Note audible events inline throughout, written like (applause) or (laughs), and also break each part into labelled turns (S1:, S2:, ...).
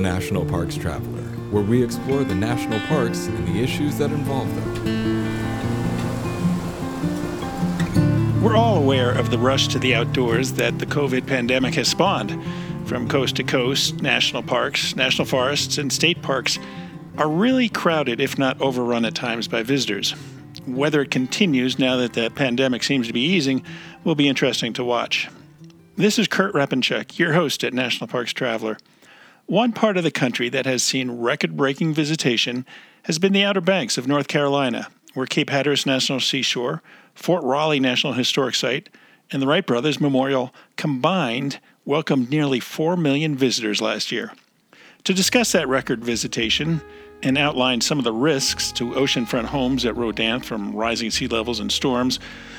S1: National Parks Traveler, where we explore the national parks and the issues that involve them.
S2: We're all aware of the rush to the outdoors that the COVID pandemic has spawned. From coast to coast, national parks, national forests, and state parks are really crowded, if not overrun at times, by visitors. Whether it continues now that the pandemic seems to be easing will be interesting to watch. This is Kurt Repanshek, your host at National Parks Traveler. One part of the country that has seen record breaking visitation has been the Outer Banks of North Carolina, where Cape Hatteras National Seashore, Fort Raleigh National Historic Site, and the Wright Brothers Memorial combined welcomed nearly 4 million visitors last year. To discuss that record visitation and outline some of the risks to oceanfront homes at Rodanthe from rising sea levels and storms,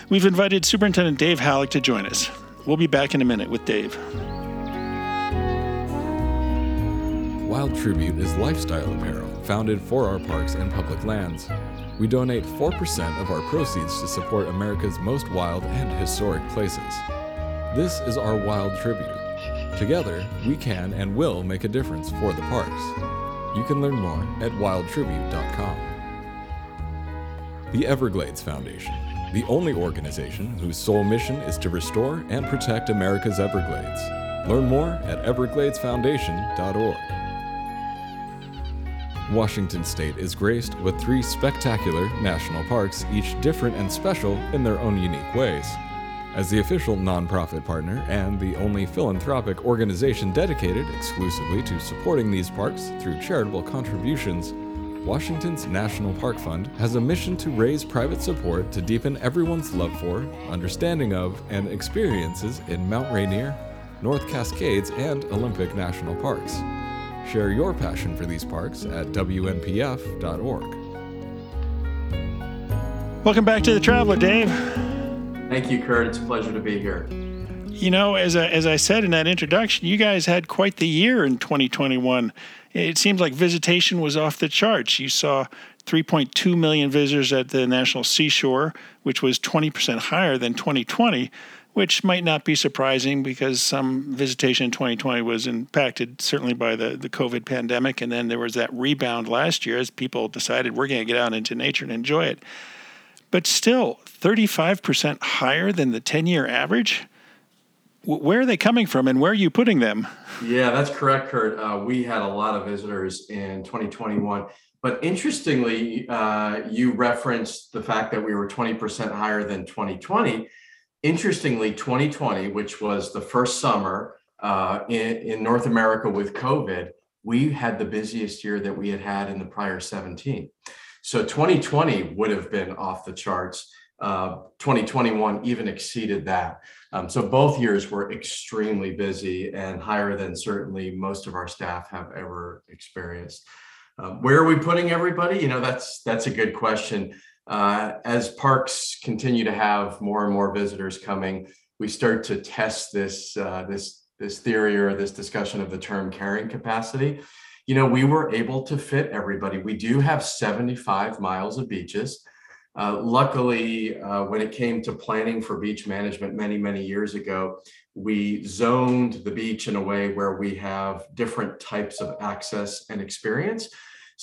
S2: we've invited Superintendent Dave Hallac to join us. We'll be back in a minute with Dave.
S1: Wild Tribute is lifestyle apparel founded for our parks and public lands. We donate 4% of our proceeds to support America's most wild and historic places. This is our Wild Tribute. Together, we can and will make a difference for the parks. You can learn more at wildtribute.com. The Everglades Foundation the only organization whose sole mission is to restore and protect America's Everglades. Learn more at evergladesfoundation.org. Washington State is graced with three spectacular national parks, each different and special in their own unique ways. As the official nonprofit partner and the only philanthropic organization dedicated exclusively to supporting these parks through charitable contributions, Washington's National Park Fund has a mission to raise private support to deepen everyone's love for, understanding of, and experiences in Mount Rainier, North Cascades, and Olympic National Parks. Share your passion for these parks at WNPF.org.
S2: Welcome back to the Traveler, Dave.
S3: Thank you, Kurt. It's a pleasure to be here.
S2: You know, as I, as I said in that introduction, you guys had quite the year in 2021 it seems like visitation was off the charts. You saw 3.2 million visitors at the National Seashore, which was 20% higher than 2020, which might not be surprising because some visitation in 2020 was impacted certainly by the, the COVID pandemic. And then there was that rebound last year as people decided we're going to get out into nature and enjoy it. But still, 35% higher than the 10 year average where are they coming from and where are you putting them?
S3: Yeah, that's correct, Kurt. Uh, we had a lot of visitors in 2021. But interestingly, uh, you referenced the fact that we were 20% higher than 2020. Interestingly, 2020, which was the first summer uh, in, in North America with COVID, we had the busiest year that we had had in the prior 17. So 2020 would have been off the charts. Uh, 2021 even exceeded that. Um, so both years were extremely busy and higher than certainly most of our staff have ever experienced. Um, where are we putting everybody? You know, that's that's a good question. Uh, as parks continue to have more and more visitors coming, we start to test this uh, this this theory or this discussion of the term carrying capacity. You know, we were able to fit everybody. We do have 75 miles of beaches. Uh, luckily, uh, when it came to planning for beach management many, many years ago, we zoned the beach in a way where we have different types of access and experience.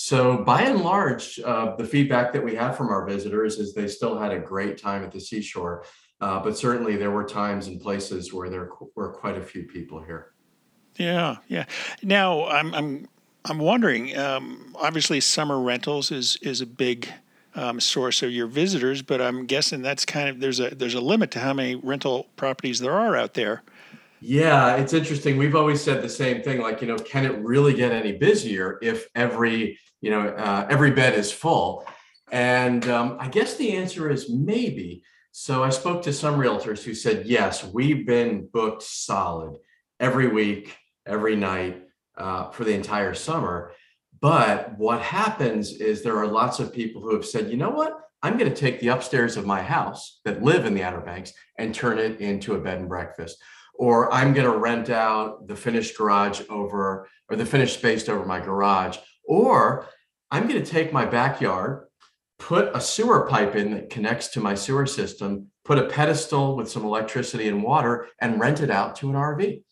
S3: So, by and large, uh, the feedback that we have from our visitors is they still had a great time at the seashore. Uh, but certainly, there were times and places where there were quite a few people here.
S2: Yeah, yeah. Now, I'm I'm I'm wondering. Um, obviously, summer rentals is is a big um, source of your visitors, but I'm guessing that's kind of there's a there's a limit to how many rental properties there are out there.
S3: Yeah, it's interesting. We've always said the same thing. Like, you know, can it really get any busier if every you know uh, every bed is full? And um, I guess the answer is maybe. So I spoke to some realtors who said, yes, we've been booked solid every week, every night uh, for the entire summer. But what happens is there are lots of people who have said, you know what? I'm going to take the upstairs of my house that live in the Outer Banks and turn it into a bed and breakfast. Or I'm going to rent out the finished garage over, or the finished space over my garage. Or I'm going to take my backyard, put a sewer pipe in that connects to my sewer system, put a pedestal with some electricity and water, and rent it out to an RV.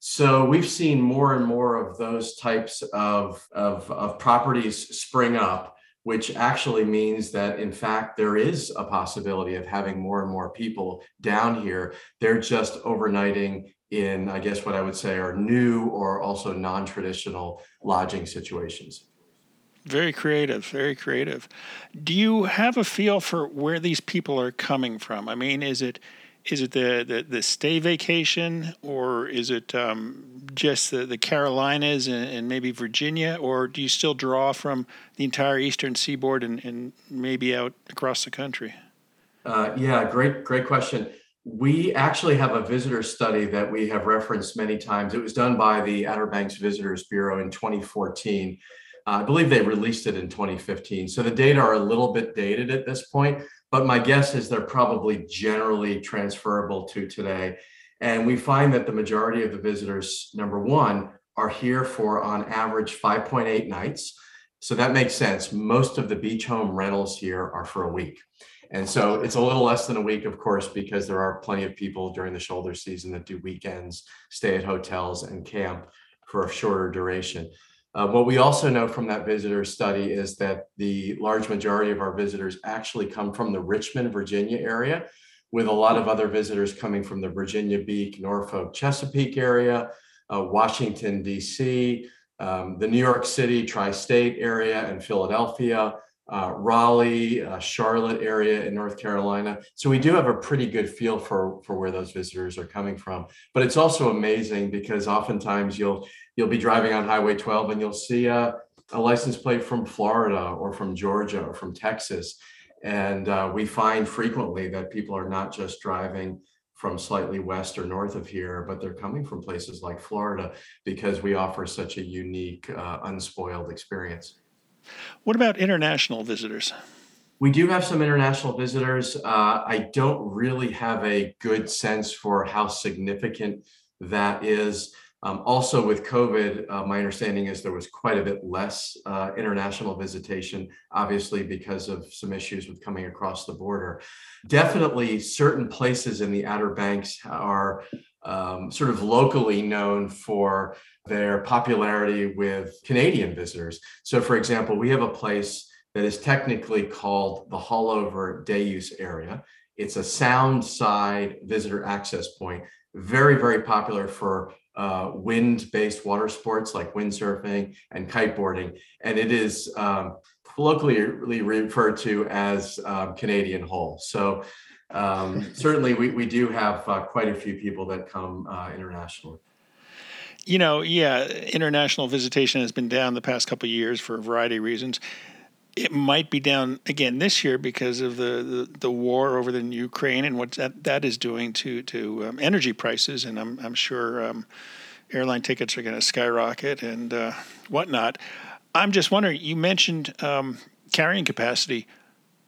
S3: So we've seen more and more of those types of, of, of properties spring up, which actually means that in fact there is a possibility of having more and more people down here. They're just overnighting in, I guess what I would say are new or also non-traditional lodging situations.
S2: Very creative, very creative. Do you have a feel for where these people are coming from? I mean, is it is it the, the, the stay vacation or is it um, just the, the Carolinas and, and, maybe Virginia, or do you still draw from the entire eastern seaboard and, and maybe out across the country?
S3: Uh, yeah, great, great question. We actually have a visitor study that we have referenced many times. It was done by the Outer Banks Visitors Bureau in 2014. Uh, I believe they released it in 2015. So the data are a little bit dated at this point, but my guess is they're probably generally transferable to today. And we find that the majority of the visitors, number one, are here for on average 5.8 nights. So that makes sense. Most of the beach home rentals here are for a week. And so it's a little less than a week, of course, because there are plenty of people during the shoulder season that do weekends, stay at hotels, and camp for a shorter duration. Uh, what we also know from that visitor study is that the large majority of our visitors actually come from the Richmond, Virginia area, with a lot of other visitors coming from the Virginia Beach, Norfolk, Chesapeake area, uh, Washington, D.C., um, the New York City tri state area, and Philadelphia uh, Raleigh, uh, Charlotte area in North Carolina. So we do have a pretty good feel for for where those visitors are coming from. But it's also amazing because oftentimes you'll you'll be driving on Highway 12 and you'll see a, a license plate from Florida or from Georgia or from Texas. And uh, we find frequently that people are not just driving from slightly west or north of here, but they're coming from places like Florida because we offer such a unique, uh, unspoiled experience.
S2: What about international visitors?
S3: We do have some international visitors. Uh, I don't really have a good sense for how significant that is. Um, also, with COVID, uh, my understanding is there was quite a bit less uh, international visitation, obviously, because of some issues with coming across the border. Definitely, certain places in the Outer Banks are um, sort of locally known for their popularity with Canadian visitors. So, for example, we have a place that is technically called the Haulover Day Use Area. It's a sound side visitor access point, very, very popular for uh, wind-based water sports like windsurfing and kiteboarding, and it is um, colloquially referred to as um, Canadian Hole. So um, (laughs) certainly, we, we do have uh, quite a few people that come uh, internationally.
S2: You know, yeah, international visitation has been down the past couple of years for a variety of reasons. It might be down again this year because of the, the, the war over the Ukraine and what that, that is doing to to um, energy prices, and I'm I'm sure um, airline tickets are going to skyrocket and uh, whatnot. I'm just wondering. You mentioned um, carrying capacity.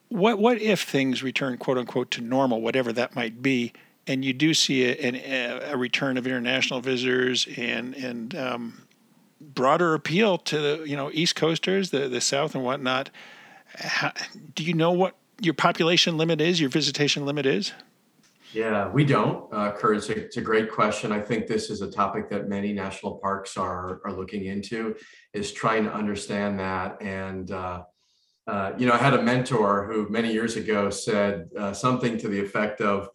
S2: What what if things return quote unquote to normal, whatever that might be? and you do see a, a, return of international visitors and and um, broader appeal to the you know East Coasters, the the South and whatnot. How, do you know what your population limit is? Your visitation limit is?
S3: Yeah, we don't, uh, Kurt. It's a, it's a great question. I think this is a topic that many national parks are are looking into, is trying to understand that. And uh, uh, you know, I had a mentor who many years ago said uh, something to the effect of,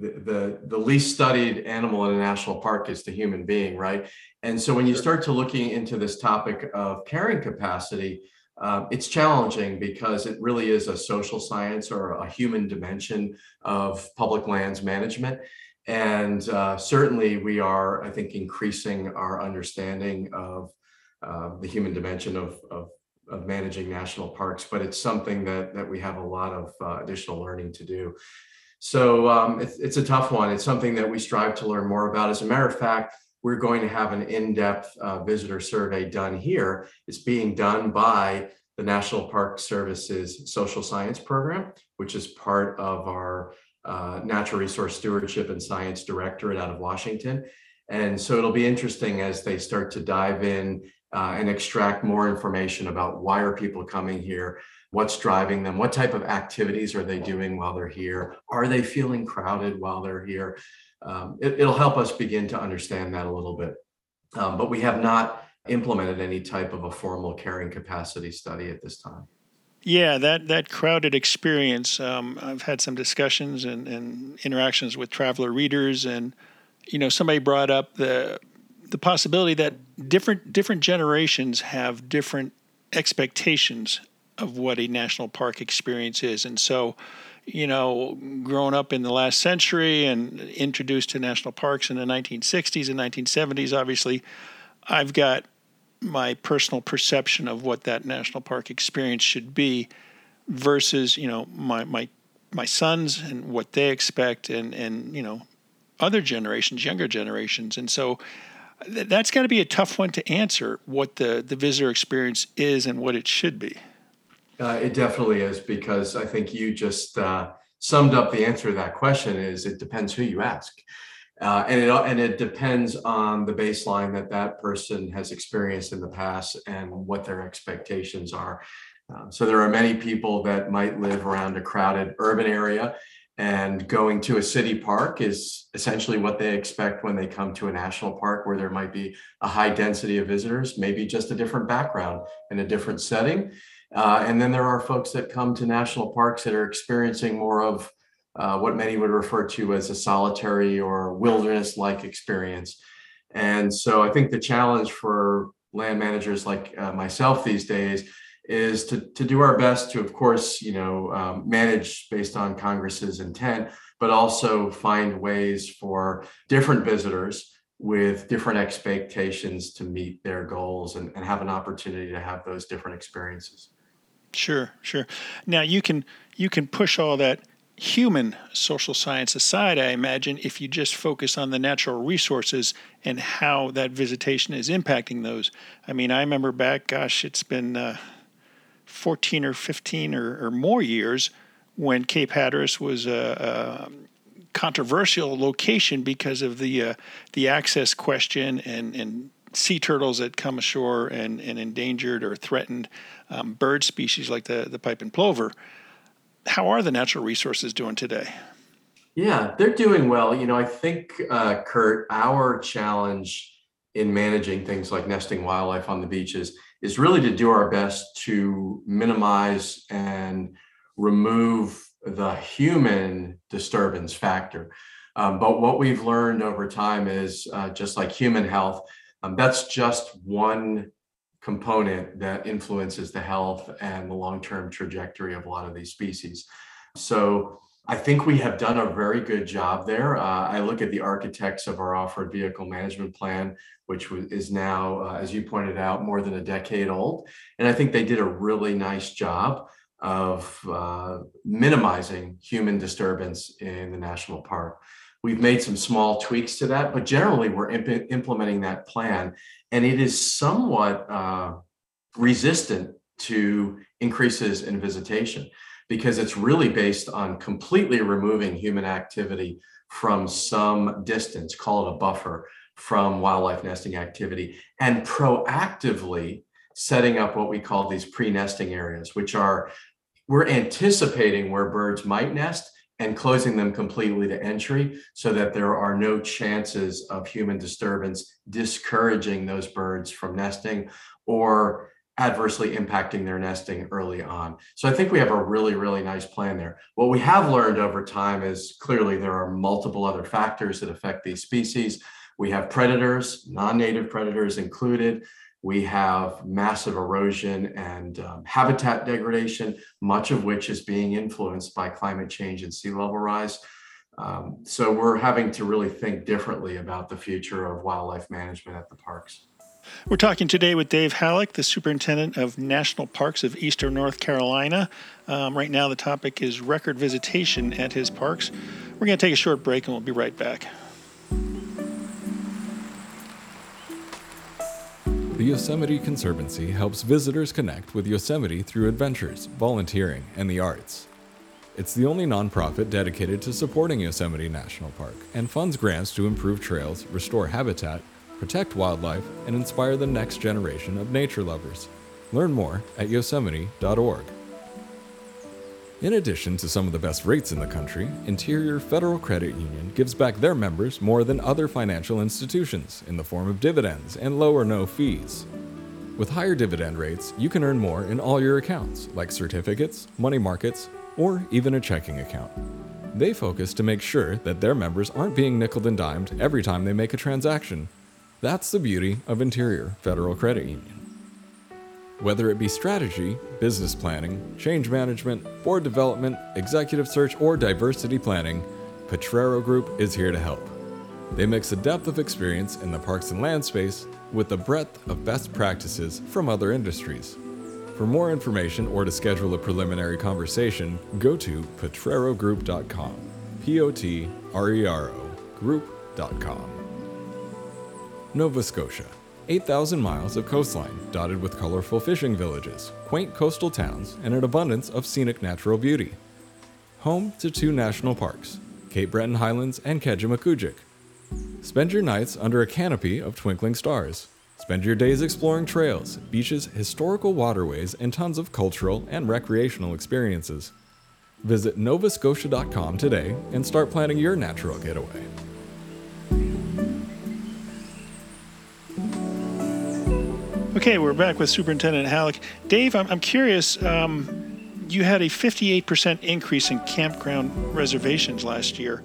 S3: the, the, least studied animal in a national park is the human being, right? And so when you start to looking into this topic of carrying capacity, uh, it's challenging because it really is a social science or a human dimension of public lands management. And uh, certainly we are, I think, increasing our understanding of uh, the human dimension of, of, of, managing national parks, but it's something that, that we have a lot of uh, additional learning to do. So um, it's, it's a tough one. It's something that we strive to learn more about. As a matter of fact, we're going to have an in-depth uh, visitor survey done here. It's being done by the National Park Service's social science program, which is part of our uh, natural resource stewardship and science directorate out of Washington. And so it'll be interesting as they start to dive in uh, and extract more information about why are people coming here what's driving them what type of activities are they doing while they're here are they feeling crowded while they're here um, it, will help us begin to understand that a little bit. Um, but we have not implemented any type of a formal carrying capacity study at this time.
S2: Yeah, that, that crowded experience. Um, I've had some discussions and, and interactions with traveler readers, and you know, somebody brought up the the possibility that different different generations have different expectations of what a national park experience is, and so you know, growing up in the last century and introduced to national parks in the 1960s and 1970s, obviously, I've got my personal perception of what that national park experience should be versus, you know, my, my, my sons and what they expect and, and, you know, other generations, younger generations. And so th- that's got to be a tough one to answer what the, the visitor experience is and what it should be.
S3: Uh, it definitely is because I think you just uh, summed up the answer to that question. Is it depends who you ask, uh, and it and it depends on the baseline that that person has experienced in the past and what their expectations are. Um, so there are many people that might live around a crowded urban area, and going to a city park is essentially what they expect when they come to a national park where there might be a high density of visitors, maybe just a different background in a different setting. Uh, and then there are folks that come to national parks that are experiencing more of uh, what many would refer to as a solitary or wilderness like experience. And so I think the challenge for land managers like uh, myself these days is to, to do our best to, of course, you know, um, manage based on Congress's intent, but also find ways for different visitors with different expectations to meet their goals and, and have an opportunity to have those different experiences.
S2: Sure, sure. Now you can you can push all that human social science aside, I imagine, if you just focus on the natural resources and how that visitation is impacting those. I mean, I remember back, gosh, it's been uh, 14 or 15 or, or, more years when Cape Hatteras was a, a controversial location because of the uh, the access question and, and sea turtles that come ashore and, and endangered or threatened um, bird species like the, the piping plover. How are the natural resources doing today?
S3: Yeah, they're doing well. You know, I think, uh, Kurt, our challenge in managing things like nesting wildlife on the beaches is really to do our best to minimize and remove the human disturbance factor. Um, but what we've learned over time is uh, just like human health, um, that's just one component that influences the health and the long-term trajectory of a lot of these species. So I think we have done a very good job there. Uh, I look at the architects of our off-road vehicle management plan, which is now, uh, as you pointed out, more than a decade old. And I think they did a really nice job of uh, minimizing human disturbance in the national park. We've made some small tweaks to that, but generally we're imp- implementing that plan, and it is somewhat uh, resistant to increases in visitation because it's really based on completely removing human activity from some distance, call it a buffer from wildlife nesting activity, and proactively setting up what we call these pre-nesting areas, which are we're anticipating where birds might nest and closing them completely to entry so that there are no chances of human disturbance discouraging those birds from nesting or adversely impacting their nesting early on. So I think we have a really, really nice plan there. What we have learned over time is clearly there are multiple other factors that affect these species. We have predators, non native predators included. We have massive erosion and um, habitat degradation, much of which is being influenced by climate change and sea level rise. Um, so we're having to really think differently about the future of wildlife management at the parks.
S2: We're talking today with Dave Hallac, the superintendent of national parks of eastern North Carolina. Um, right now, the topic is record visitation at his parks. We're going to take a short break and we'll be right back.
S1: Yosemite Conservancy helps visitors connect with Yosemite through adventures, volunteering, and the arts. It's the only nonprofit dedicated to supporting Yosemite National Park and funds grants to improve trails, restore habitat, protect wildlife, and inspire the next generation of nature lovers. Learn more at yosemite.org. In addition to some of the best rates in the country, Interior Federal Credit Union gives back their members more than other financial institutions in the form of dividends and low or no fees. With higher dividend rates, you can earn more in all your accounts, like certificates, money markets, or even a checking account. They focus to make sure that their members aren't being nickel and dimed every time they make a transaction. That's the beauty of Interior Federal Credit Union. Whether it be strategy, business planning, change management, board development, executive search, or diversity planning, Potrero Group is here to help. They mix the depth of experience in the parks and land space with the breadth of best practices from other industries. For more information or to schedule a preliminary conversation, go to potrerogroup.com. P O T R E R O group.com. Nova Scotia. 8,000 miles of coastline dotted with colorful fishing villages, quaint coastal towns, and an abundance of scenic natural beauty. Home to two national parks, Cape Breton Highlands and Kejimkujik. Spend your nights under a canopy of twinkling stars. Spend your days exploring trails, beaches, historical waterways, and tons of cultural and recreational experiences. Visit novascotia.com today and start planning your natural getaway.
S2: Okay, we're back with Superintendent Hallac. Dave, I'm, I'm curious. Um, you had a 58% increase in campground reservations last year.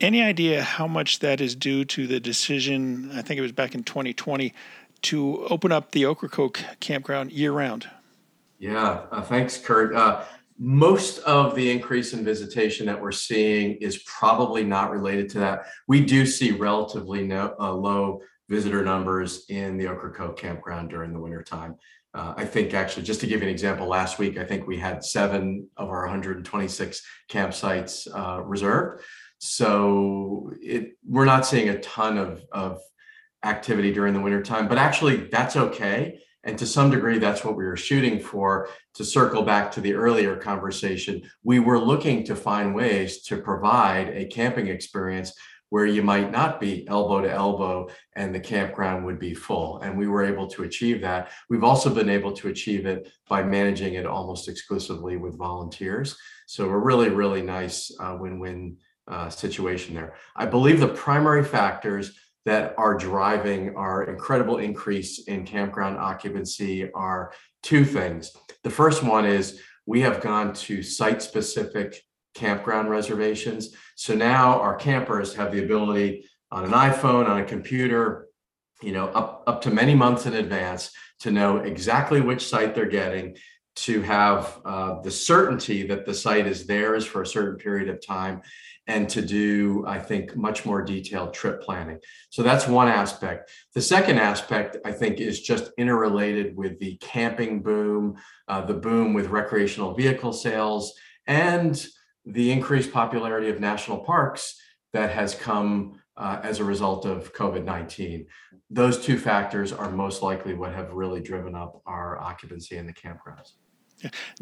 S2: Any idea how much that is due to the decision, I think it was back in 2020, to open up the Ocracoke campground year round?
S3: Yeah, uh, thanks, Kurt. Uh, most of the increase in visitation that we're seeing is probably not related to that. We do see relatively no, uh, low visitor numbers in the Ocracoke campground during the wintertime. Uh, I think actually, just to give you an example, last week, I think we had seven of our 126 campsites uh, reserved. So it, we're not seeing a ton of, of activity during the wintertime, but actually that's okay. And to some degree, that's what we were shooting for. To circle back to the earlier conversation, we were looking to find ways to provide a camping experience where you might not be elbow to elbow and the campground would be full. And we were able to achieve that. We've also been able to achieve it by managing it almost exclusively with volunteers. So a really, really nice uh, win-win uh, situation there. I believe the primary factors that are driving our incredible increase in campground occupancy are two things. The first one is we have gone to site specific campground reservations. So now our campers have the ability on an iPhone, on a computer, you know, up, up to many months in advance to know exactly which site they're getting, to have uh, the certainty that the site is theirs for a certain period of time, and to do, I think, much more detailed trip planning. So that's one aspect. The second aspect, I think, is just interrelated with the camping boom, uh, the boom with recreational vehicle sales, and the increased popularity of national parks that has come uh, as a result of COVID 19. Those two factors are most likely what have really driven up our occupancy in the campgrounds.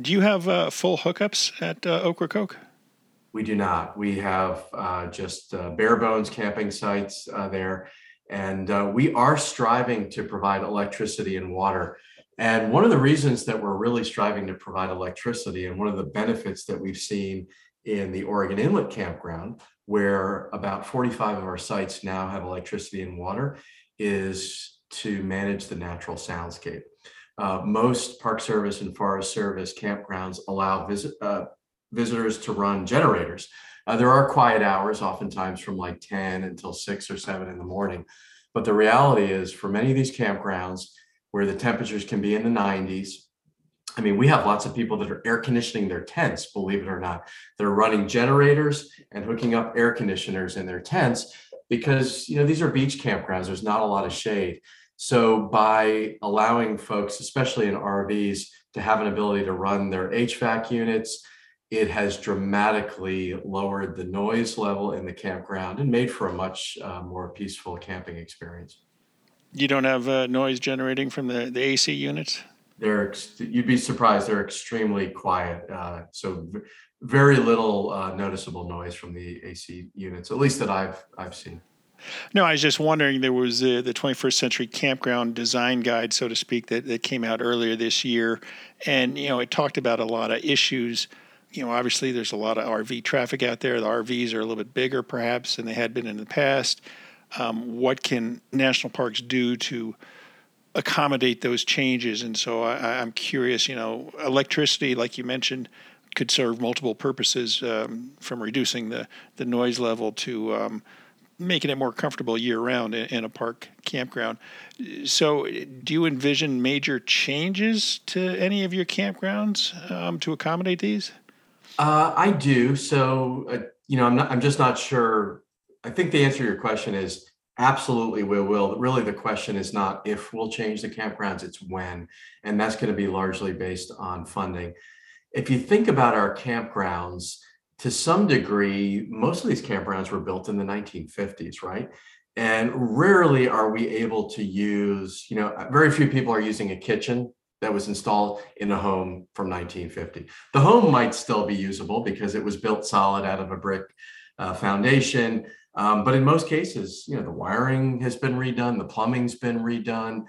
S2: Do you have uh, full hookups at uh, Ocracoke?
S3: We do not. We have uh, just uh, bare bones camping sites uh, there. And uh, we are striving to provide electricity and water. And one of the reasons that we're really striving to provide electricity, and one of the benefits that we've seen in the Oregon Inlet Campground, where about 45 of our sites now have electricity and water, is to manage the natural soundscape. Uh, most Park Service and Forest Service campgrounds allow visit, uh, visitors to run generators. Uh, there are quiet hours, oftentimes from like 10 until 6 or 7 in the morning. But the reality is, for many of these campgrounds where the temperatures can be in the 90s, I mean, we have lots of people that are air conditioning their tents, believe it or not. They're running generators and hooking up air conditioners in their tents because, you know, these are beach campgrounds. There's not a lot of shade. So by allowing folks, especially in RVs, to have an ability to run their HVAC units, it has dramatically lowered the noise level in the campground and made for a much uh, more peaceful camping experience.
S2: You don't have uh, noise generating from the, the AC units?
S3: They're you'd be surprised they're extremely quiet uh, so very little uh, noticeable noise from the ac units at least that i've i've seen
S2: no i was just wondering there was uh, the 21st century campground design guide so to speak that, that came out earlier this year and you know it talked about a lot of issues you know, obviously there's a lot of RV traffic out there. The RVs are a little bit bigger, perhaps, than they had been in the past. Um, what can national parks do to accommodate those changes? And so I, am curious. You know, electricity, like you mentioned, could serve multiple purposes, um, from reducing the the noise level to um, making it more comfortable year round in, in, a park campground. So, do you envision major changes to any of your campgrounds um, to accommodate these?
S3: Uh, I do. So, uh, you know, I'm not. I'm just not sure. I think the answer to your question is absolutely we will. Really, the question is not if we'll change the campgrounds; it's when, and that's going to be largely based on funding. If you think about our campgrounds, to some degree, most of these campgrounds were built in the 1950s, right? And rarely are we able to use, you know, very few people are using a kitchen that was installed in a home from 1950. The home might still be usable because it was built solid out of a brick uh, foundation. Um, but in most cases, you know, the wiring has been redone, the plumbing's been redone,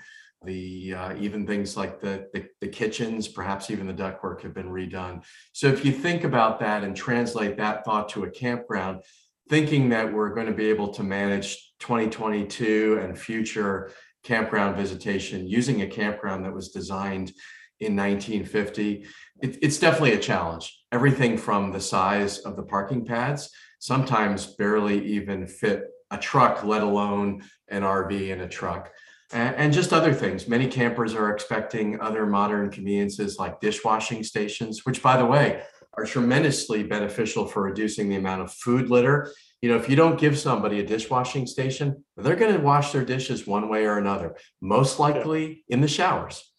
S3: the uh, even things like the, the, the kitchens, perhaps even the ductwork have been redone. So if you think about that and translate that thought to a campground, thinking that we're going to be able to manage 2022 and future campground visitation using a campground that was designed in 1950, it, it's definitely a challenge. Everything from the size of the parking pads, sometimes barely even fit a truck, let alone an RV and a truck. And, and just other things. Many campers are expecting other modern conveniences like dishwashing stations, which, by the way, are tremendously beneficial for reducing the amount of food litter you know, if you don't give somebody a dishwashing station, they're going to wash their dishes one way or another, most likely in the showers.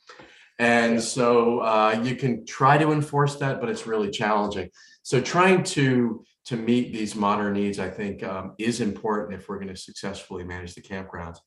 S3: And so uh, you can try to enforce that, but it's really challenging. So trying to to meet these modern needs, I think, um, is important if we're going to successfully manage the campgrounds.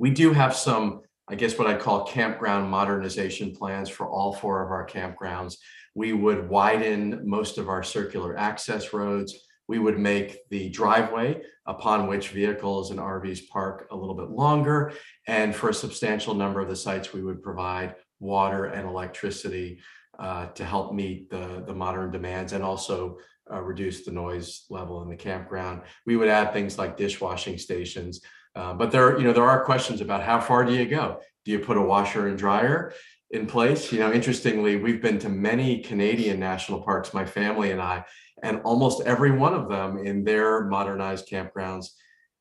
S3: We do have some, I guess, what I call campground modernization plans for all four of our campgrounds. We would widen most of our circular access roads we would make the driveway upon which vehicles and RVs park a little bit longer. And for a substantial number of the sites, we would provide water and electricity uh, to help meet the, the modern demands and also uh, reduce the noise level in the campground. We would add things like dishwashing stations. Uh, but there, you know, there are questions about how far do you go? Do you put a washer and dryer in place? You know, interestingly, we've been to many Canadian national parks, my family and I, and almost every one of them in their modernized campgrounds,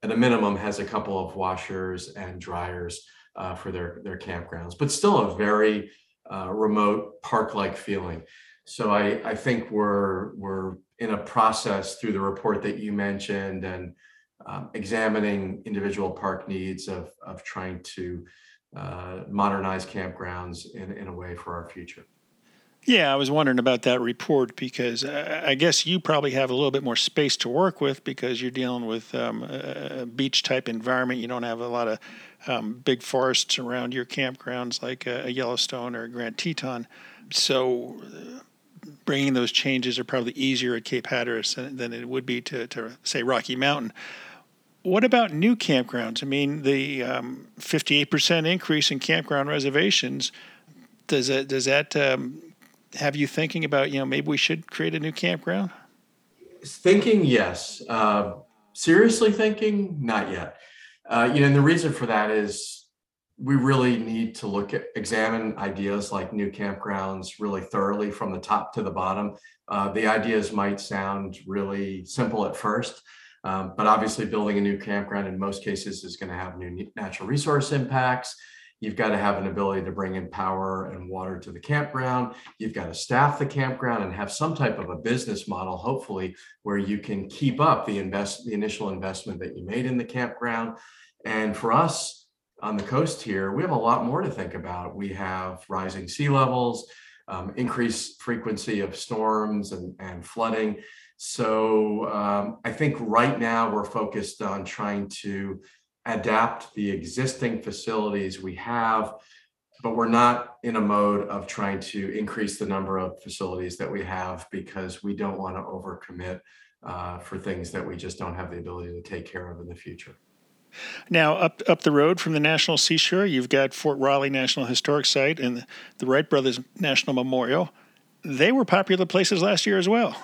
S3: at a minimum, has a couple of washers and dryers uh, for their, their campgrounds, but still a very uh, remote park-like feeling. So I, I think we're, we're in a process through the report that you mentioned and um, examining individual park needs of, of trying to uh, modernize campgrounds in, in a way for our future.
S2: Yeah, I was wondering about that report because I guess you probably have a little bit more space to work with because you're dealing with um, a beach type environment. You don't have a lot of um, big forests around your campgrounds like a Yellowstone or a Grand Teton. So uh, bringing those changes are probably easier at Cape Hatteras than it would be to, to say Rocky Mountain. What about new campgrounds? I mean, the um, 58% increase in campground reservations does that does that um, have you thinking about, you know, maybe we should create a new campground?
S3: Thinking, yes. Uh, seriously thinking, not yet. Uh, you know, and the reason for that is we really need to look at examine ideas like new campgrounds really thoroughly from the top to the bottom. Uh, the ideas might sound really simple at first, um, but obviously building a new campground in most cases is going to have new natural resource impacts. You've got to have an ability to bring in power and water to the campground. You've got to staff the campground and have some type of a business model, hopefully, where you can keep up the invest the initial investment that you made in the campground. And for us on the coast here, we have a lot more to think about. We have rising sea levels, um, increased frequency of storms and, and flooding. So um, I think right now we're focused on trying to adapt the existing facilities we have, but we're not in a mode of trying to increase the number of facilities that we have because we don't want to overcommit uh, for things that we just don't have the ability to take care of in the future.
S2: Now, up up the road from the National Seashore, you've got Fort Raleigh National Historic Site and the Wright Brothers National Memorial. they were popular places last year as well.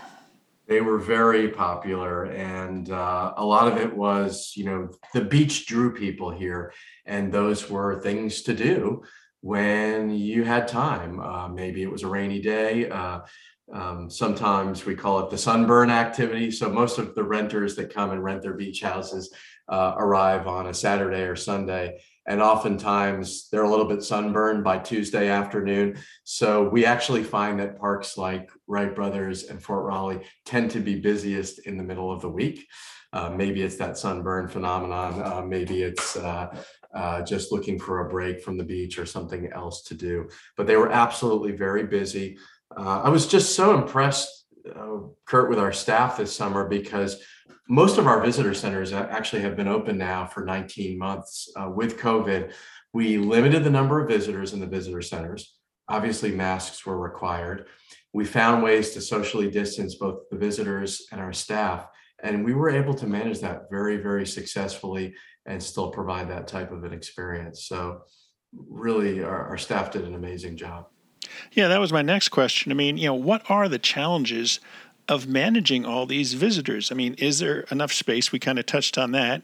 S3: They were very popular, and uh, a lot of it was, you know, the beach drew people here, and those were things to do when you had time. Uh, maybe it was a rainy day. Uh, um, sometimes we call it the sunburn activity. So most of the renters that come and rent their beach houses uh, arrive on a Saturday or Sunday. And oftentimes they're a little bit sunburned by Tuesday afternoon. So we actually find that parks like Wright Brothers and Fort Raleigh tend to be busiest in the middle of the week. Uh, maybe it's that sunburn phenomenon. Uh, maybe it's uh, uh, just looking for a break from the beach or something else to do. But they were absolutely very busy. Uh, I was just so impressed, Kurt, with our staff this summer because most of our visitor centers actually have been open now for 19 months. Uh, with COVID, we limited the number of visitors in the visitor centers. Obviously, masks were required. We found ways to socially distance both the visitors and our staff. And we were able to manage that very, very successfully and still provide that type of an experience. So, really, our, our staff did an amazing job.
S2: Yeah, that was my next question. I mean, you know, what are the challenges of managing all these visitors? I mean, is there enough space? We kind of touched on that.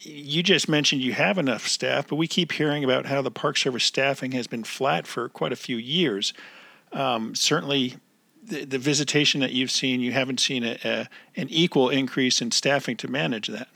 S2: You just mentioned you have enough staff, but we keep hearing about how the Park Service staffing has been flat for quite a few years. Um, certainly, the, the, visitation that you've seen, you haven't seen a, a, an equal increase in staffing to manage that.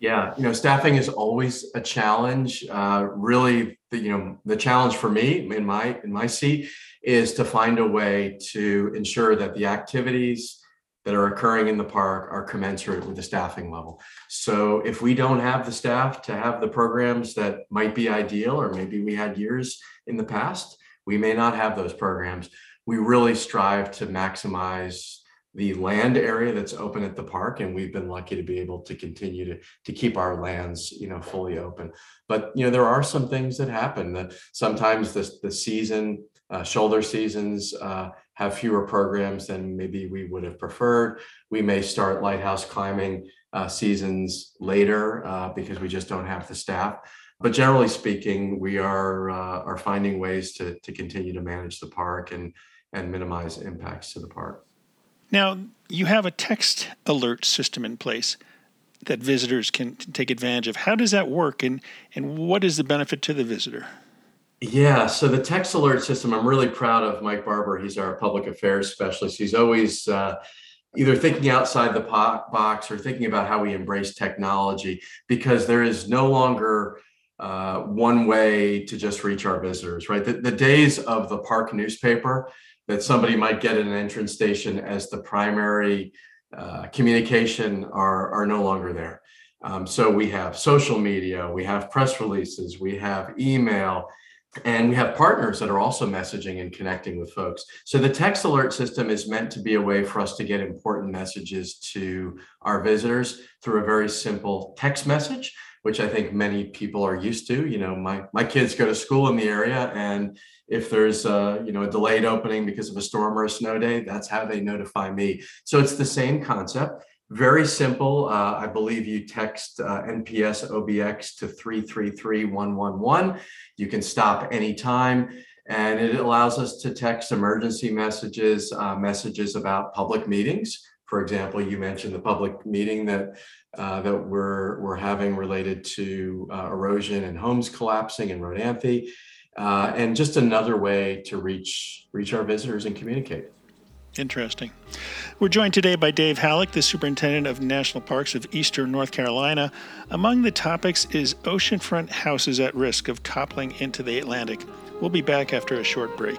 S3: Yeah, you know, staffing is always a challenge. Uh, really, the you know the challenge for me in my in my seat is to find a way to ensure that the activities that are occurring in the park are commensurate with the staffing level. So if we don't have the staff to have the programs that might be ideal, or maybe we had years in the past, we may not have those programs. We really strive to maximize the land area that's open at the park and we've been lucky to be able to continue to to keep our lands you know fully open. But you know there are some things that happen that sometimes the, the season uh, shoulder seasons uh, have fewer programs than maybe we would have preferred. We may start lighthouse climbing uh, seasons later uh, because we just don't have the staff. But generally speaking we are uh, are finding ways to to continue to manage the park and and minimize impacts to the park
S2: now, you have a text alert system in place that visitors can take advantage of. How does that work, and, and what is the benefit to the visitor?
S3: Yeah, so the text alert system, I'm really proud of Mike Barber. He's our public affairs specialist. He's always uh, either thinking outside the box or thinking about how we embrace technology because there is no longer uh, one way to just reach our visitors, right? The, the days of the park newspaper that somebody might get an entrance station as the primary uh, communication are, are no longer there. Um, so we have social media, we have press releases, we have email, and we have partners that are also messaging and connecting with folks. So the text alert system is meant to be a way for us to get important messages to our visitors through a very simple text message which I think many people are used to. You know, my my kids go to school in the area, and if there's a you know a delayed opening because of a storm or a snow day, that's how they notify me. So it's the same concept. Very simple. Uh, I believe you text uh, NPS OBX to 333111. You can stop anytime. And it allows us to text emergency messages, uh, messages about public meetings. For example, you mentioned the public meeting that uh, that we're, we're having related to uh, erosion and homes collapsing in Rodanthe, uh, and just another way to reach reach our visitors and communicate.
S2: Interesting. We're joined today by Dave Hallac, the superintendent of national parks of eastern North Carolina. Among the topics is oceanfront houses at risk of toppling into the Atlantic. We'll be back after a short break.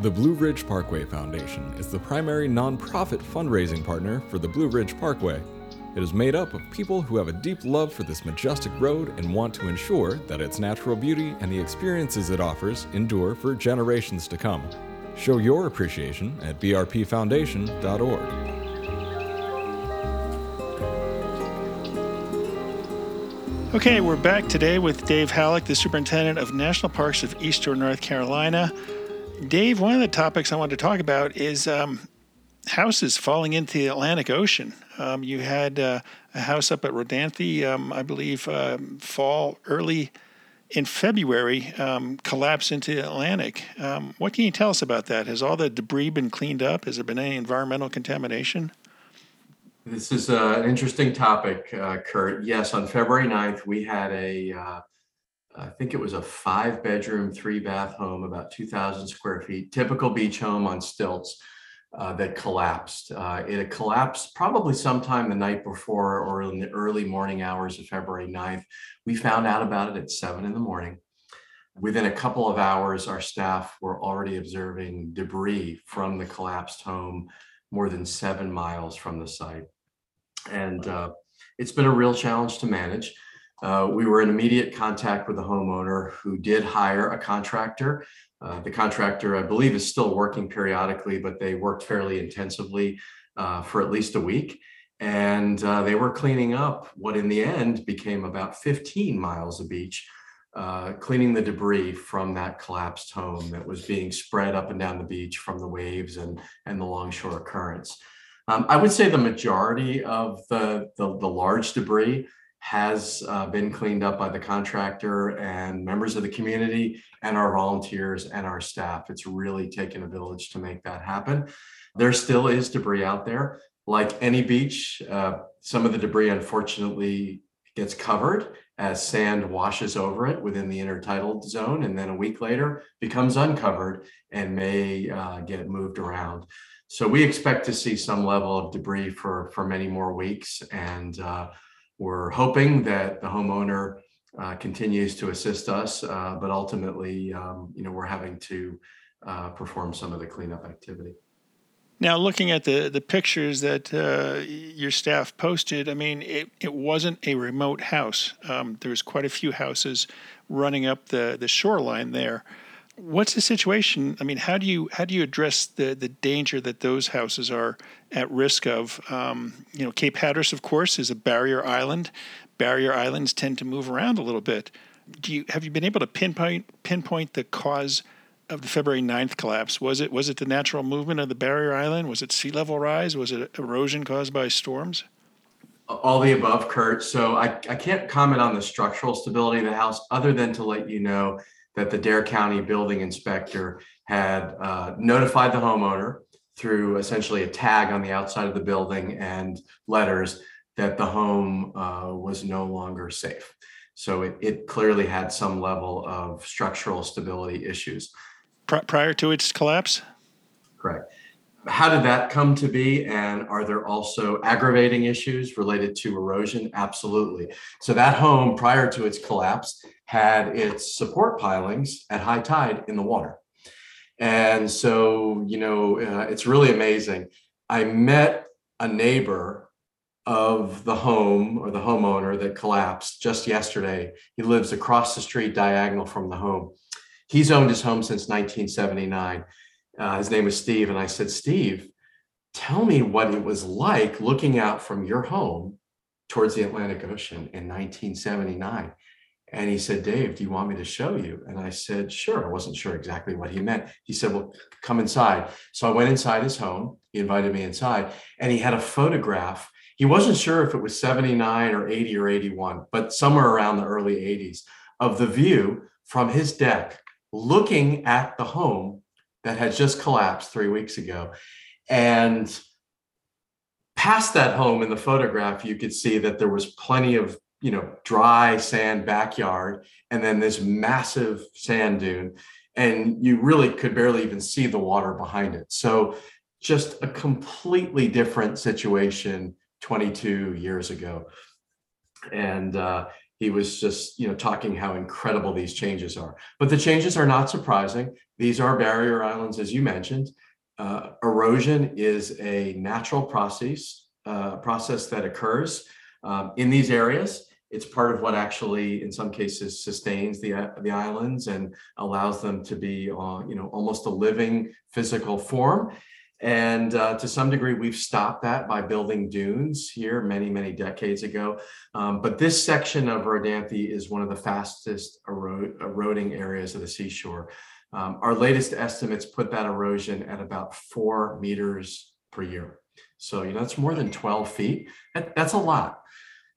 S1: The Blue Ridge Parkway Foundation is the primary nonprofit fundraising partner for the Blue Ridge Parkway. It is made up of people who have a deep love for this majestic road and want to ensure that its natural beauty and the experiences it offers endure for generations to come. Show your appreciation at brpfoundation.org.
S2: Okay, we're back today with Dave Hallac, the superintendent of National Parks of Eastern North Carolina. Dave, one of the topics I wanted to talk about is um, houses falling into the Atlantic Ocean. Um, you had uh, a house up at Rodanthe, um, I believe, uh, fall early in February, um, collapse into the Atlantic. Um, what can you tell us about that? Has all the debris been cleaned up? Has there been any environmental contamination?
S3: This is uh, an interesting topic, uh, Kurt. Yes, on February 9th, we had a, uh, I think it was a five bedroom, three bath home, about 2,000 square feet, typical beach home on stilts uh, that collapsed. Uh, it collapsed probably sometime the night before or in the early morning hours of February 9th. We found out about it at seven in the morning. Within a couple of hours, our staff were already observing debris from the collapsed home more than seven miles from the site. And uh, it's been a real challenge to manage. Uh, we were in immediate contact with the homeowner who did hire a contractor uh, the contractor, I believe, is still working periodically, but they worked fairly intensively uh, for at least a week. And uh, they were cleaning up what in the end became about 15 miles of beach, uh, cleaning the debris from that collapsed home that was being spread up and down the beach from the waves and, and the longshore currents. Um, I would say the majority of the, the, the large debris has uh, been cleaned up by the contractor and members of the community and our volunteers and our staff. It's really taken a village to make that happen. There still is debris out there. Like any beach, uh, some of the debris unfortunately gets covered as sand washes over it within the intertidal zone, and then a week later becomes uncovered and may uh, get moved around. So we expect to see some level of debris for for many more weeks, and uh, we're hoping that the homeowner uh, continues to assist us, uh, but ultimately, um, you know, we're having to uh, perform some of the cleanup activity.
S2: Now, looking at the, the pictures that uh, your staff posted, I mean, it, it wasn't a remote house. Um, there's quite a few houses running up the, the shoreline there what's the situation? I mean, how do you how do you address the the danger that those houses are at risk of? Um, you know, Cape Hatteras, of course, is a barrier island. Barrier islands tend to move around a little bit. Do you have you been able to pinpoint pinpoint the cause of the February 9th collapse? Was it was it the natural movement of the barrier island? Was it sea level rise? Was it erosion caused by storms?
S3: All the above, Kurt. So I, I can't comment on the structural stability of the house other than to let you know that the Dare County building inspector had uh, notified the homeowner through essentially a tag on the outside of the building and letters that the home uh, was no longer safe. So it, it, clearly had some level of structural stability issues.
S2: Prior to its collapse?
S3: Correct. How did that come to be? And are there also aggravating issues related to erosion? Absolutely. So that home, prior to its collapse, had its support pilings at high tide in the water. And so, you know, uh, it's really amazing. I met a neighbor of the home or the homeowner that collapsed just yesterday. He lives across the street diagonal from the home. He's owned his home since 1979. Uh, his name is Steve. And I said, Steve, tell me what it was like looking out from your home towards the Atlantic Ocean in 1979. And he said, Dave, do you want me to show you? And I said, sure. I wasn't sure exactly what he meant. He said, well, come inside. So I went inside his home. He invited me inside and he had a photograph. He wasn't sure if it was 79 or 80 or 81, but somewhere around the early 80s of the view from his deck looking at the home that had just collapsed three weeks ago. And past that home in the photograph, you could see that there was plenty of you know dry sand backyard and then this massive sand dune and you really could barely even see the water behind it. So, just a completely different situation 22 years ago. And uh, he was just, you know, talking how incredible these changes are. But the changes are not surprising. These are barrier islands, as you mentioned. Uh, erosion is a natural process, uh, process that occurs um, in these areas. It's part of what actually, in some cases, sustains the the islands and allows them to be, uh, you know, almost a living physical form. And uh, to some degree, we've stopped that by building dunes here many, many decades ago. Um, but this section of Rodanthe is one of the fastest eroding areas of the seashore. Um, our latest estimates put that erosion at about four meters per year. So, you know, that's more than 12 feet. That, that's a lot.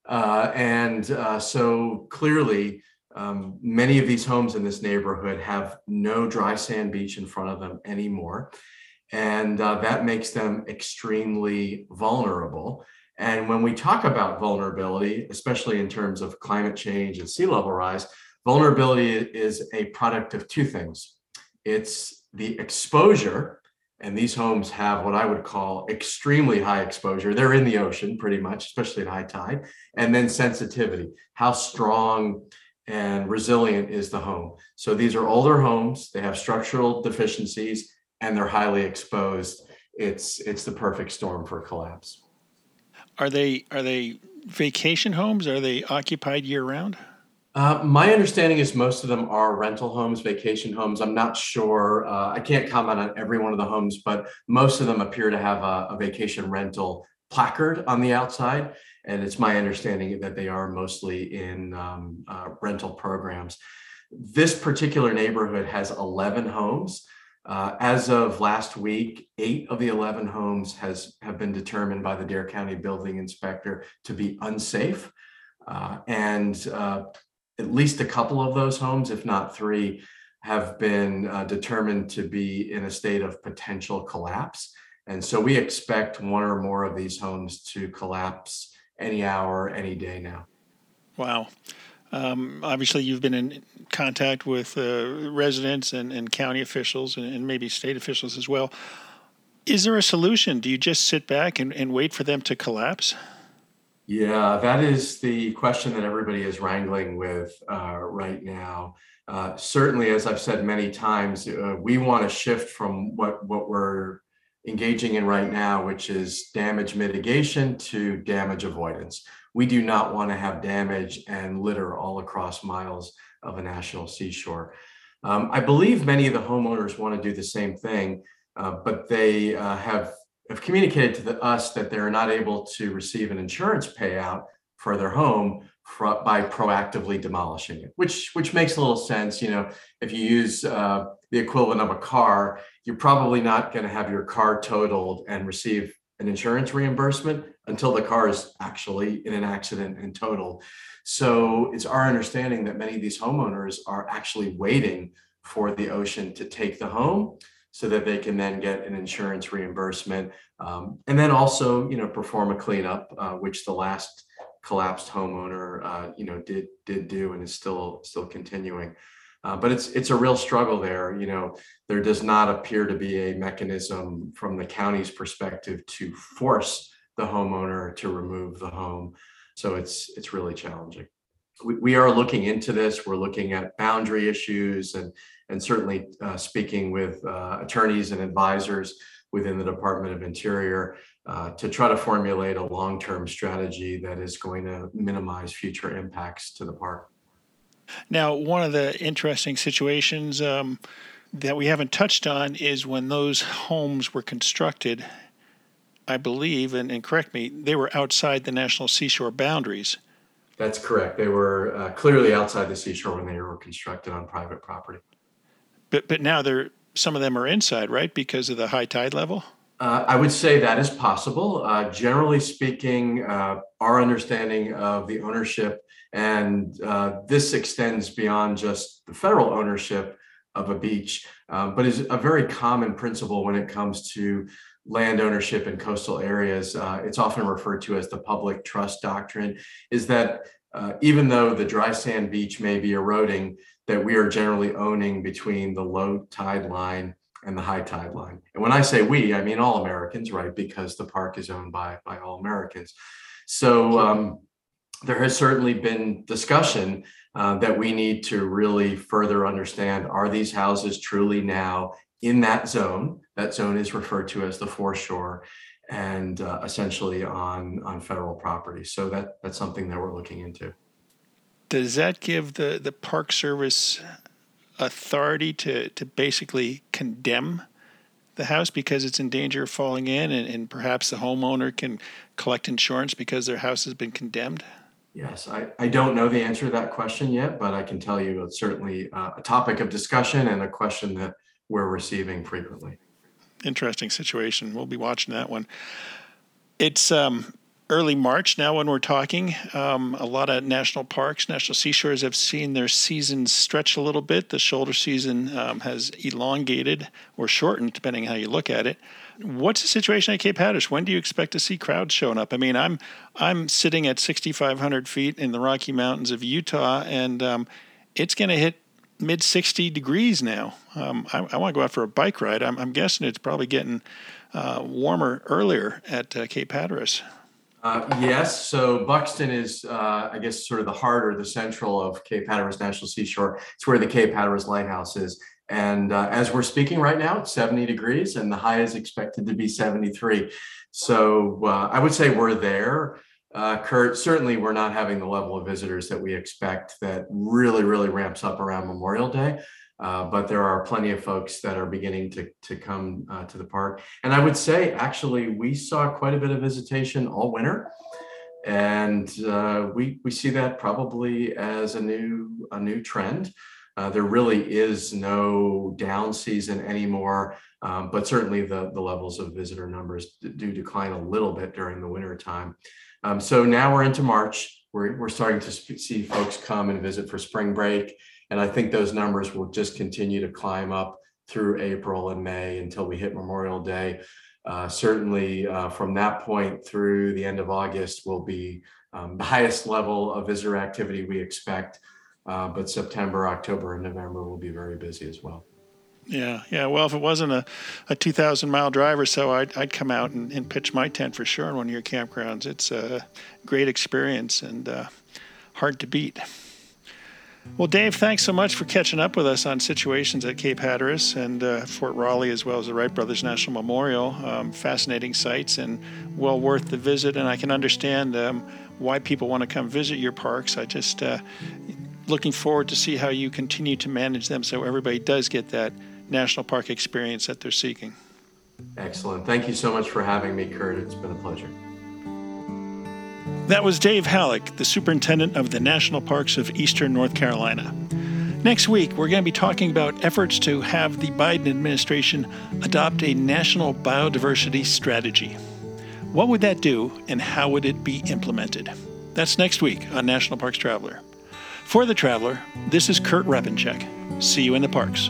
S3: Uh, and uh, so clearly, um, many of these homes in this neighborhood have no dry sand beach in front of them anymore. And uh, that makes them extremely vulnerable. And when we talk about vulnerability, especially in terms of climate change and sea level rise, vulnerability is a product of two things it's the exposure and these homes have what I would call extremely high exposure. They're in the ocean pretty much, especially at high tide. And then sensitivity. How strong and resilient is the home? So these are older homes, they have structural deficiencies, and they're highly exposed. It's it's the perfect storm for collapse.
S2: Are they are they vacation homes? Are they occupied year round?
S3: Uh, my understanding is most of them are rental homes, vacation homes. I'm not sure. Uh, I can't comment on every one of the homes, but most of them appear to have a, a vacation rental placard on the outside. And it's my understanding that they are mostly in um, uh, rental programs. This particular neighborhood has 11 homes. Uh, as of last week, eight of the 11 homes has have been determined by the Dare County Building Inspector to be unsafe. Uh, and uh, at least a couple of those homes, if not three, have been uh, determined to be in a state of potential collapse. And so we expect one or more of these homes to collapse any hour, any day now.
S2: Wow. Um, obviously, you've been in contact with uh, residents and, and, county officials and, and, maybe state officials as well. Is there a solution? Do you just sit back and, and wait for them to collapse?
S3: Yeah, that is the question that everybody is wrangling with uh, right now. Uh, certainly, as I've said many times, uh, we want to shift from what what we're engaging in right now, which is damage mitigation, to damage avoidance. We do not want to have damage and litter all across miles of a national seashore. Um, I believe many of the homeowners want to do the same thing, uh, but they uh, have have communicated to the, us that they're not able to receive an insurance payout for their home for, by proactively demolishing it, which which makes a little sense. You know, if you use uh, the equivalent of a car, you're probably not going to have your car totaled and receive an insurance reimbursement until the car is actually in an accident and total. So it's our understanding that many of these homeowners are actually waiting for the ocean to take the home so that they can then get an insurance reimbursement um, and then also you know perform a cleanup uh, which the last collapsed homeowner uh, you know did did do and is still still continuing uh, but it's it's a real struggle there you know there does not appear to be a mechanism from the county's perspective to force the homeowner to remove the home so it's it's really challenging we, we are looking into this we're looking at boundary issues and and certainly uh, speaking with uh, attorneys and advisors within the Department of Interior uh, to try to formulate a long-term strategy that is going to minimize future impacts to the park.
S2: Now, one of the interesting situations um, that we haven't touched on is when those homes were constructed. I believe, and, and correct me, they were outside the national seashore boundaries.
S3: That's correct. They were uh, clearly outside the seashore when they were constructed on private property.
S2: But but now they're some of them are inside, right, because of the high tide level.
S3: Uh, I would say that is possible. Uh, generally speaking, uh, our understanding of the ownership, and uh, this extends beyond just the federal ownership of a beach, uh, but is a very common principle when it comes to land ownership in coastal areas. Uh, it's often referred to as the public trust doctrine, is that even though the dry sand beach may be eroding, that we are generally owning between the low tide line and the high tide line. And when I say we, I mean all Americans, right? Because the park is owned by by all Americans. So um, there has certainly been discussion uh, that we need to really further understand: Are these houses truly now in that zone? That zone is referred to as the foreshore, and uh, essentially on on federal property. So that that's something that we're looking into.
S2: Does that give the the Park Service authority to to basically condemn the house because it's in danger of falling in, and, and perhaps the homeowner can collect insurance because their house has been condemned?
S3: Yes, I, I don't know the answer to that question yet, but I can tell you it's certainly uh, a topic of discussion and a question that we're receiving frequently.
S2: Interesting situation. We'll be watching that one. It's um, early March now when we're talking. Um, a lot of national parks, national seashores have seen their seasons stretch a little bit. The shoulder season um, has elongated or shortened, depending how you look at it. What's the situation at Cape Hatteras? When do you expect to see crowds showing up? I mean, I'm I'm sitting at 6,500 feet in the Rocky Mountains of Utah, and um, it's going to hit mid 60 degrees now. Um, I, I want to go out for a bike ride. I'm, I'm guessing it's probably getting uh, warmer earlier at uh, Cape Hatteras.
S3: Uh, yes, so Buxton is, uh, I guess, sort of the heart or the central of Cape Hatteras National Seashore. It's where the Cape Hatteras Lighthouse is. And uh, as we're speaking right now, it's 70 degrees and the high is expected to be 73. So uh, I would say we're there. Uh, Kurt, certainly we're not having the level of visitors that we expect that really, really ramps up around Memorial Day. Uh, but there are plenty of folks that are beginning to, to come uh, to the park. And I would say, actually, we saw quite a bit of visitation all winter. And uh, we, we see that probably as a new, a new trend. Uh, there really is no down season anymore, um, but certainly the, the levels of visitor numbers do decline a little bit during the winter time. Um, so now we're into March. We're, we're starting to see folks come and visit for spring break. And I think those numbers will just continue to climb up through April and May until we hit Memorial Day. Uh, certainly uh, from that point through the end of August will be um, the (laughs) highest level of visitor activity we expect. Uh, but September, October, and November will be very busy as well.
S2: Yeah, yeah. Well, if it wasn't a, a 2,000 mile drive or so, I'd, I'd come out and, and pitch my tent for sure in one of your campgrounds. It's a great experience and uh, hard to beat. Well, Dave, thanks so much for catching up with us on situations at Cape Hatteras and uh, Fort Raleigh, as well as the Wright Brothers National Memorial. Um, fascinating sites and well worth the visit. And I can understand um, why people want to come visit your parks. I just uh, looking forward to see how you continue to manage them so everybody does get that national park experience that they're seeking.
S3: Excellent. Thank you so much for having me, Kurt. It's been a pleasure.
S2: That was Dave Hallac, the superintendent of the national parks of eastern North Carolina. Next week, we're going to be talking about efforts to have the Biden administration adopt a national biodiversity strategy. What would that do, and how would it be implemented? That's next week on National Parks Traveler. For the Traveler, this is Kurt Repanshek. See you in the parks.